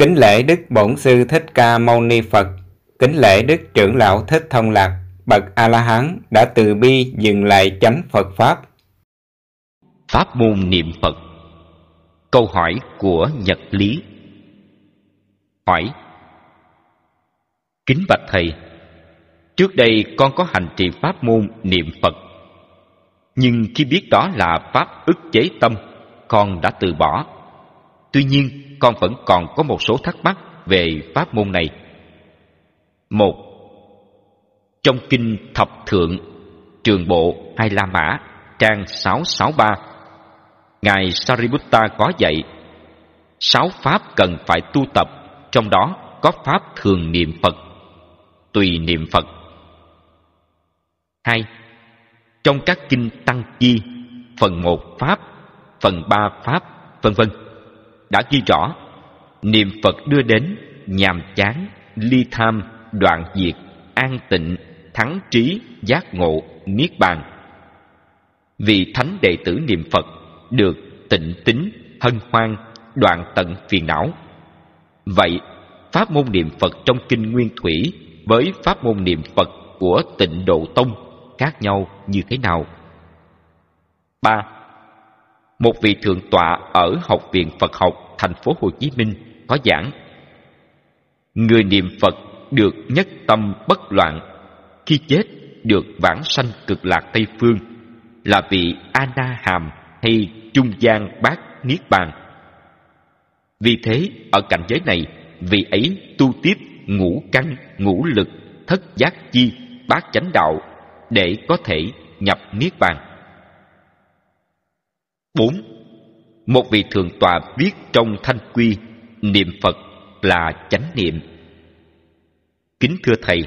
Kính lễ Đức Bổn Sư Thích Ca Mâu Ni Phật, kính lễ Đức Trưởng Lão Thích Thông Lạc, bậc A-la-hán đã từ bi dừng lại chánh Phật Pháp. Pháp môn niệm Phật. Câu hỏi của Nhật Lý. Hỏi Kính bạch Thầy Trước đây con có hành trì pháp môn niệm Phật Nhưng khi biết đó là pháp ức chế tâm Con đã từ bỏ. Tuy nhiên con vẫn còn có một số thắc mắc về pháp môn này. Một, Trong kinh Thập Thượng, Trường Bộ Hai La Mã, trang 663 Ngài Sariputta có dạy, Sáu pháp cần phải tu tập, Trong đó có pháp thường niệm Phật, Tùy niệm Phật. Hai, Trong các kinh Tăng Chi, Phần một Pháp, Phần ba Pháp, vân vân đã ghi rõ niệm Phật đưa đến nhàm chán, ly tham, đoạn diệt, an tịnh, thắng trí, giác ngộ, niết bàn. Vì thánh đệ tử niệm Phật được tịnh tính, hân hoan, đoạn tận phiền não. Vậy, pháp môn niệm Phật trong kinh Nguyên Thủy với pháp môn niệm Phật của Tịnh Độ Tông khác nhau như thế nào? ba một vị thượng tọa ở Học viện Phật học thành phố Hồ Chí Minh có giảng Người niệm Phật được nhất tâm bất loạn Khi chết được vãng sanh cực lạc Tây Phương Là vị Ana hàm hay trung gian bát niết bàn. Vì thế ở cảnh giới này Vị ấy tu tiếp ngũ căn, ngũ lực, thất giác chi, bát chánh đạo Để có thể nhập niết bàn. 4. Một vị thượng tọa viết trong thanh quy, Niệm Phật là chánh niệm Kính thưa Thầy,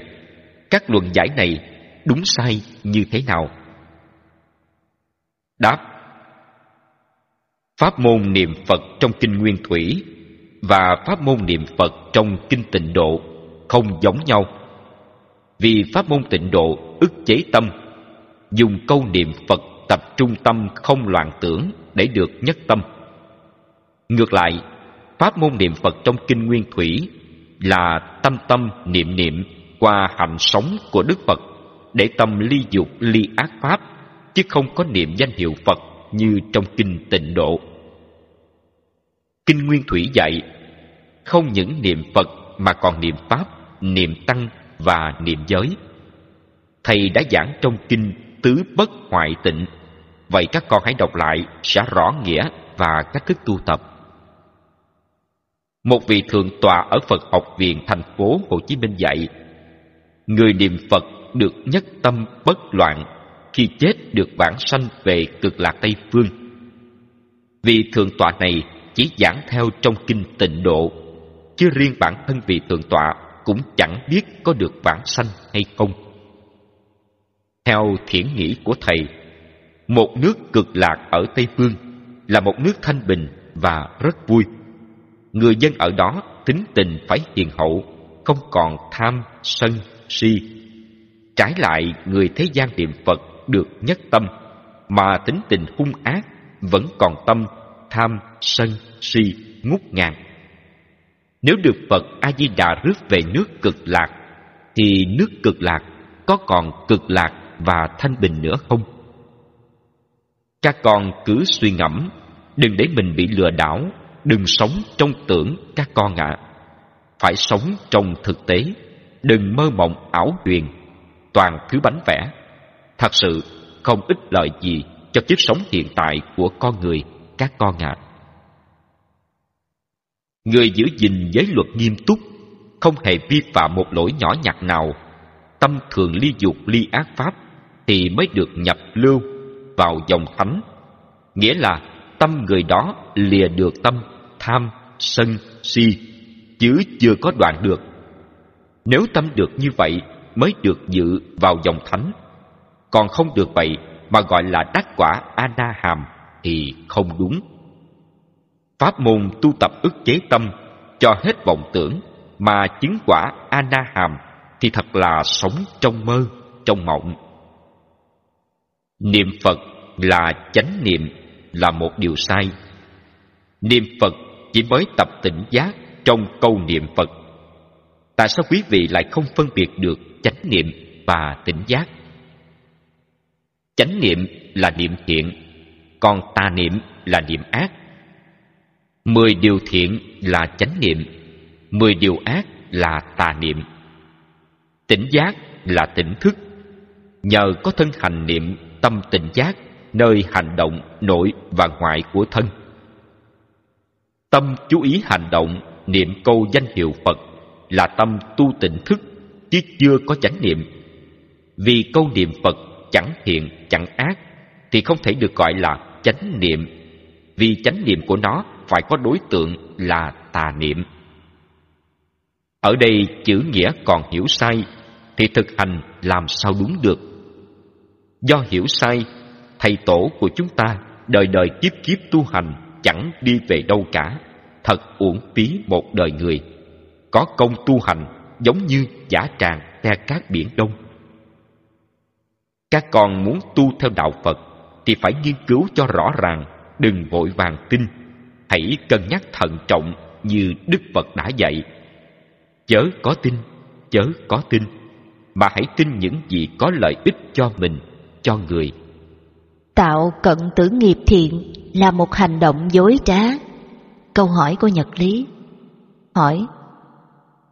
Các luận giải này đúng sai như thế nào? Đáp Pháp môn niệm Phật trong Kinh Nguyên Thủy Và pháp môn niệm Phật trong Kinh Tịnh Độ Không giống nhau Vì pháp môn tịnh độ ức chế tâm, Dùng câu niệm Phật tập trung tâm không loạn tưởng để được nhất tâm. Ngược lại, pháp môn niệm Phật trong kinh Nguyên Thủy là tâm tâm niệm niệm qua hành sống của Đức Phật để tâm ly dục ly ác pháp chứ không có niệm danh hiệu Phật như trong kinh Tịnh Độ. Kinh Nguyên Thủy dạy không những niệm Phật mà còn niệm pháp, niệm tăng và niệm giới. Thầy đã giảng trong kinh Tứ Bất Hoại Tịnh Vậy các con hãy đọc lại sẽ rõ nghĩa và cách thức tu tập. Một vị thượng tọa ở Phật học viện thành phố Hồ Chí Minh dạy, Người niệm Phật được nhất tâm bất loạn Khi chết được vãng sanh về cực lạc Tây Phương Vị thượng tọa này chỉ giảng theo trong kinh tịnh độ, Chứ riêng bản thân vị thượng tọa cũng chẳng biết có được vãng sanh hay không Theo thiển nghĩ của Thầy một nước cực lạc ở Tây Phương là một nước thanh bình và rất vui. Người dân ở đó tính tình phải hiền hậu, không còn tham, sân, si. Trái lại, người thế gian niệm Phật được nhất tâm, mà tính tình hung ác vẫn còn tâm tham, sân, si, ngút ngàn. Nếu được Phật A-di-đà rước về nước cực lạc, thì nước cực lạc có còn cực lạc và thanh bình nữa không? Các con cứ suy ngẫm, đừng để mình bị lừa đảo, đừng sống trong tưởng các con ạ. Phải sống trong thực tế, đừng mơ mộng ảo huyền, toàn thứ bánh vẽ. Thật sự không ích lợi gì cho kiếp sống hiện tại của con người, các con ạ. Người giữ gìn giới luật nghiêm túc, không hề vi phạm một lỗi nhỏ nhặt nào, tâm thường ly dục ly ác pháp, thì mới được nhập lưu vào dòng thánh nghĩa là tâm người đó lìa được tâm, tham, sân, si, chứ chưa có đoạn được. Nếu tâm được như vậy mới được dự vào dòng thánh. Còn không được vậy mà gọi là đắc quả ana na hàm thì không đúng. Pháp môn tu tập ức chế tâm cho hết vọng tưởng mà chứng quả ana na hàm thì thật là sống trong mơ, trong mộng niệm phật là chánh niệm là một điều sai niệm phật chỉ mới tập tỉnh giác trong câu niệm Phật. Tại sao quý vị lại không phân biệt được chánh niệm và tỉnh giác? Chánh niệm là niệm thiện, còn tà niệm là niệm ác. Mười điều thiện là chánh niệm, mười điều ác là tà niệm. Tỉnh giác là tỉnh thức. Nhờ có thân hành niệm tâm tỉnh giác nơi hành động nội và ngoại của thân. Tâm chú ý hành động, niệm câu danh hiệu Phật là tâm tu tỉnh thức, chứ chưa có chánh niệm. Vì câu niệm Phật chẳng thiện chẳng ác, thì không thể được gọi là chánh niệm, vì chánh niệm của nó phải có đối tượng là tà niệm. Ở đây chữ nghĩa còn hiểu sai, thì thực hành làm sao đúng được. Do hiểu sai, thầy tổ của chúng ta đời đời kiếp kiếp tu hành chẳng đi về đâu cả, thật uổng phí một đời người. Có công tu hành giống như giả tràng te cát biển đông. Các con muốn tu theo đạo phật thì phải nghiên cứu cho rõ ràng, đừng vội vàng tin. Hãy cân nhắc thận trọng như đức phật đã dạy. Chớ có tin, chớ có tin, mà hãy tin những gì có lợi ích cho mình cho người Tạo cận tử nghiệp thiện là một hành động dối trá. Câu hỏi của Nhật Lý Hỏi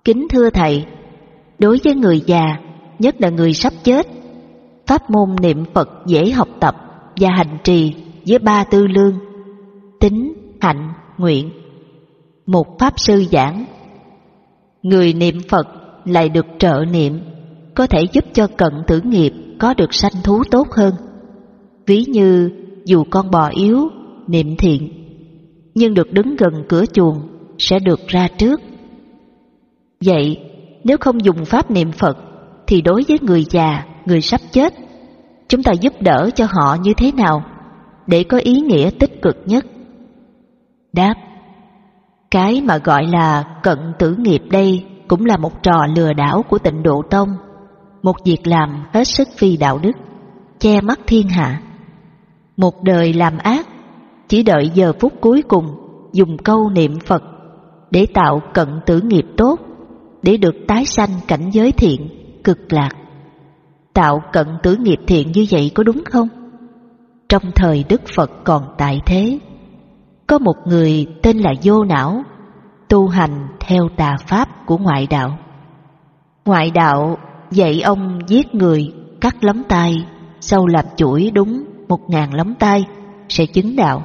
Kính thưa Thầy, đối với người già, nhất là người sắp chết, pháp môn niệm Phật dễ học tập và hành trì với ba tư lương, tính, hạnh, nguyện. Một pháp sư giảng, người niệm Phật lại được trợ niệm, có thể giúp cho cận tử nghiệp có được sanh thú tốt hơn. Ví như dù con bò yếu, niệm thiện, nhưng được đứng gần cửa chuồng sẽ được ra trước. Vậy, nếu không dùng pháp niệm Phật, thì đối với người già, người sắp chết, chúng ta giúp đỡ cho họ như thế nào để có ý nghĩa tích cực nhất? Đáp Cái mà gọi là cận tử nghiệp đây cũng là một trò lừa đảo của tịnh độ tông, một việc làm hết sức phi đạo đức, che mắt thiên hạ. Một đời làm ác, chỉ đợi giờ phút cuối cùng dùng câu niệm Phật để tạo cận tử nghiệp tốt, để được tái sanh cảnh giới thiện, cực lạc. Tạo cận tử nghiệp thiện như vậy có đúng không? Trong thời Đức Phật còn tại thế, có một người tên là Vô Não, tu hành theo tà pháp của ngoại đạo. Ngoại đạo dạy ông giết người, cắt lấm tay, sau làm chuỗi đúng một ngàn lấm tay sẽ chứng đạo.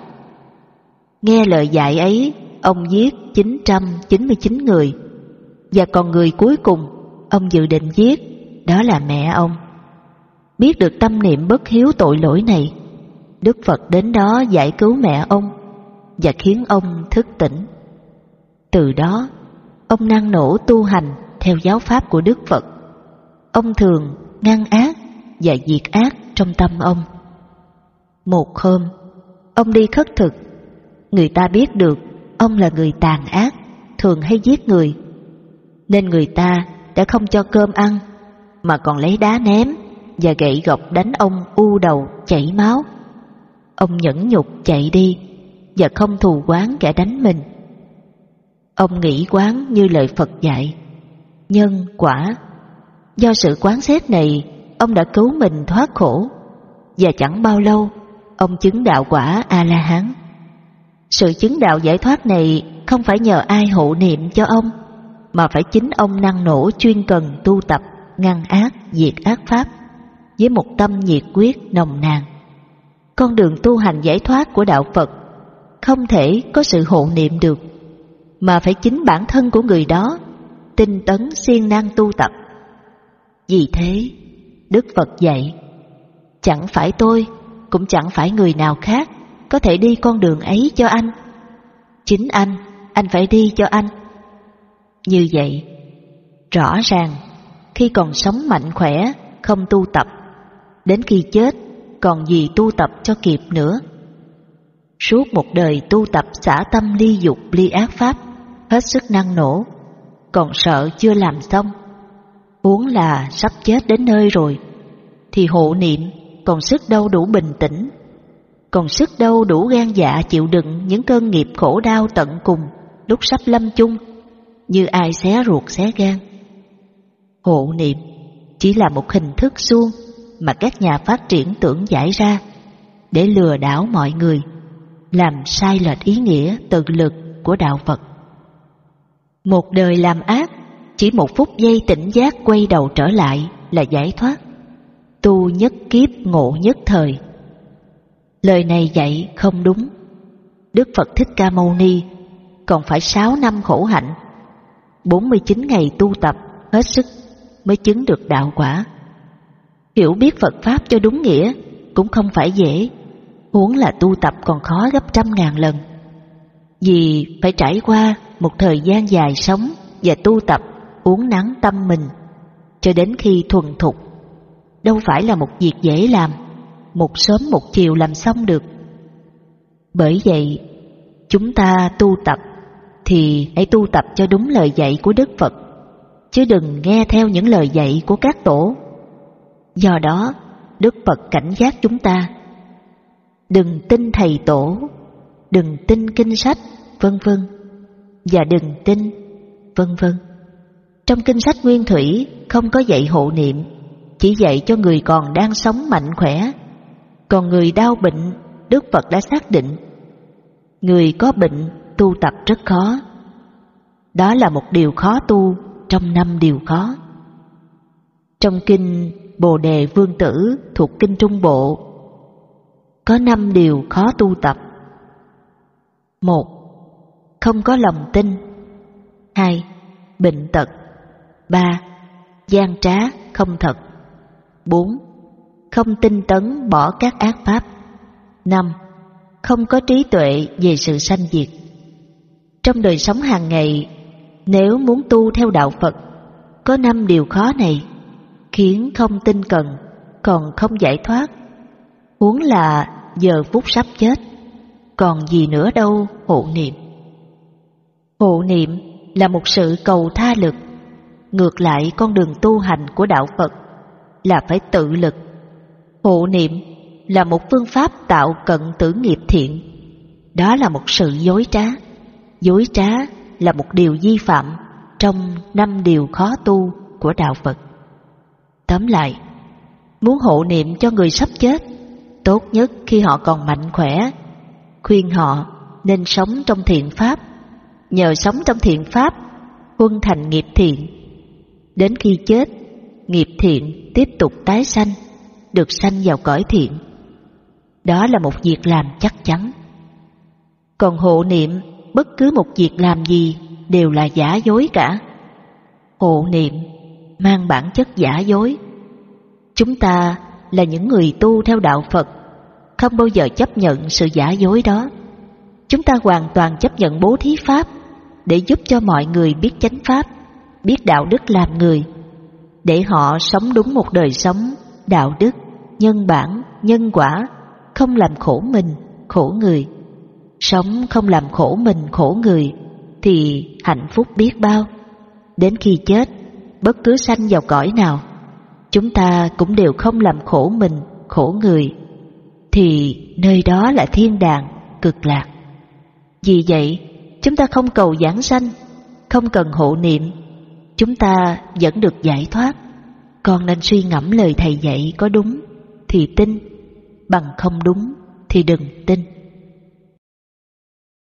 Nghe lời dạy ấy, ông giết 999 người, và còn người cuối cùng ông dự định giết, đó là mẹ ông. Biết được tâm niệm bất hiếu tội lỗi này, Đức Phật đến đó giải cứu mẹ ông và khiến ông thức tỉnh. Từ đó, ông năng nổ tu hành theo giáo pháp của Đức Phật. Ông thường ngăn ác và diệt ác trong tâm ông. Một hôm, ông đi khất thực. Người ta biết được ông là người tàn ác, thường hay giết người. Nên người ta đã không cho cơm ăn, mà còn lấy đá ném và gậy gộc đánh ông u đầu chảy máu. Ông nhẫn nhục chạy đi và không thù quán kẻ đánh mình. Ông nghĩ quán như lời Phật dạy, nhân quả. Do sự quán xét này, ông đã cứu mình thoát khổ, và chẳng bao lâu ông chứng đạo quả A-la-hán. Sự chứng đạo giải thoát này không phải nhờ ai hộ niệm cho ông, mà phải chính ông năng nổ chuyên cần tu tập, ngăn ác, diệt ác pháp, với một tâm nhiệt quyết nồng nàn. Con đường tu hành giải thoát của đạo Phật không thể có sự hộ niệm được, mà phải chính bản thân của người đó tinh tấn siêng năng tu tập. Vì thế, Đức Phật dạy, chẳng phải tôi cũng chẳng phải người nào khác có thể đi con đường ấy cho anh. Chính anh, anh phải đi cho anh. Như vậy, rõ ràng khi còn sống mạnh khỏe, không tu tập, đến khi chết còn gì tu tập cho kịp nữa. Suốt một đời tu tập xả tâm ly dục ly ác pháp, hết sức năng nổ, còn sợ chưa làm xong. Huống là sắp chết đến nơi rồi, thì hộ niệm còn sức đâu đủ bình tĩnh, còn sức đâu đủ gan dạ chịu đựng những cơn nghiệp khổ đau tận cùng lúc sắp lâm chung như ai xé ruột xé gan. Hộ niệm chỉ là một hình thức suông mà các nhà phát triển tưởng giải ra để lừa đảo mọi người, làm sai lệch ý nghĩa tự lực của đạo Phật. Một đời làm ác, chỉ một phút giây tỉnh giác quay đầu trở lại là giải thoát. Tu nhất kiếp ngộ nhất thời. Lời này dạy không đúng. Đức Phật Thích Ca Mâu Ni còn phải sáu năm khổ hạnh, 49 ngày tu tập hết sức mới chứng được đạo quả. Hiểu biết Phật Pháp cho đúng nghĩa cũng không phải dễ, huống là tu tập còn khó gấp trăm ngàn lần. Vì phải trải qua một thời gian dài sống và tu tập uốn nắn tâm mình cho đến khi thuần thục. Đâu phải là một việc dễ làm, một sớm một chiều làm xong được. Bởi vậy, chúng ta tu tập thì hãy tu tập cho đúng lời dạy của Đức Phật, chứ đừng nghe theo những lời dạy của các tổ. Do đó, Đức Phật cảnh giác chúng ta. Đừng tin thầy tổ, đừng tin kinh sách, vân vân, và đừng tin, vân vân. Trong kinh sách Nguyên Thủy không có dạy hộ niệm, chỉ dạy cho người còn đang sống mạnh khỏe. Còn người đau bệnh, Đức Phật đã xác định. Người có bệnh tu tập rất khó. Đó là một điều khó tu trong năm điều khó. Trong kinh Bồ Đề Vương Tử thuộc kinh Trung Bộ có năm điều khó tu tập. một Không có lòng tin. hai Bệnh tật ba gian trá không thật. bốn Không tinh tấn bỏ các ác pháp. năm Không có trí tuệ về sự sanh diệt. Trong đời sống hàng ngày, nếu muốn tu theo đạo Phật, có năm điều khó này, khiến không tinh cần, còn không giải thoát. Huống là giờ phút sắp chết, còn gì nữa đâu hộ niệm. Hộ niệm là một sự cầu tha lực, ngược lại con đường tu hành của đạo Phật là phải tự lực. Hộ niệm là một phương pháp tạo cận tử nghiệp thiện, đó là một sự dối trá. Dối trá là một điều vi phạm trong năm điều khó tu của đạo Phật. Tóm lại, muốn hộ niệm cho người sắp chết, tốt nhất khi họ còn mạnh khỏe, khuyên họ nên sống trong thiện pháp, nhờ sống trong thiện pháp, huân thành nghiệp thiện. Đến khi chết, nghiệp thiện tiếp tục tái sanh, được sanh vào cõi thiện. Đó là một việc làm chắc chắn. Còn hộ niệm bất cứ một việc làm gì đều là giả dối cả. Hộ niệm mang bản chất giả dối. Chúng ta là những người tu theo đạo Phật, không bao giờ chấp nhận sự giả dối đó. Chúng ta hoàn toàn chấp nhận bố thí Pháp để giúp cho mọi người biết chánh Pháp, biết đạo đức làm người, để họ sống đúng một đời sống đạo đức, nhân bản, nhân quả, không làm khổ mình, khổ người. Sống không làm khổ mình khổ người thì hạnh phúc biết bao. Đến khi chết, bất cứ sanh vào cõi nào, chúng ta cũng đều không làm khổ mình khổ người, thì nơi đó là thiên đàng, cực lạc. Vì vậy, chúng ta không cầu giảng sanh, không cần hộ niệm, chúng ta vẫn được giải thoát. Con nên suy ngẫm lời thầy dạy có đúng thì tin, bằng không đúng thì đừng tin.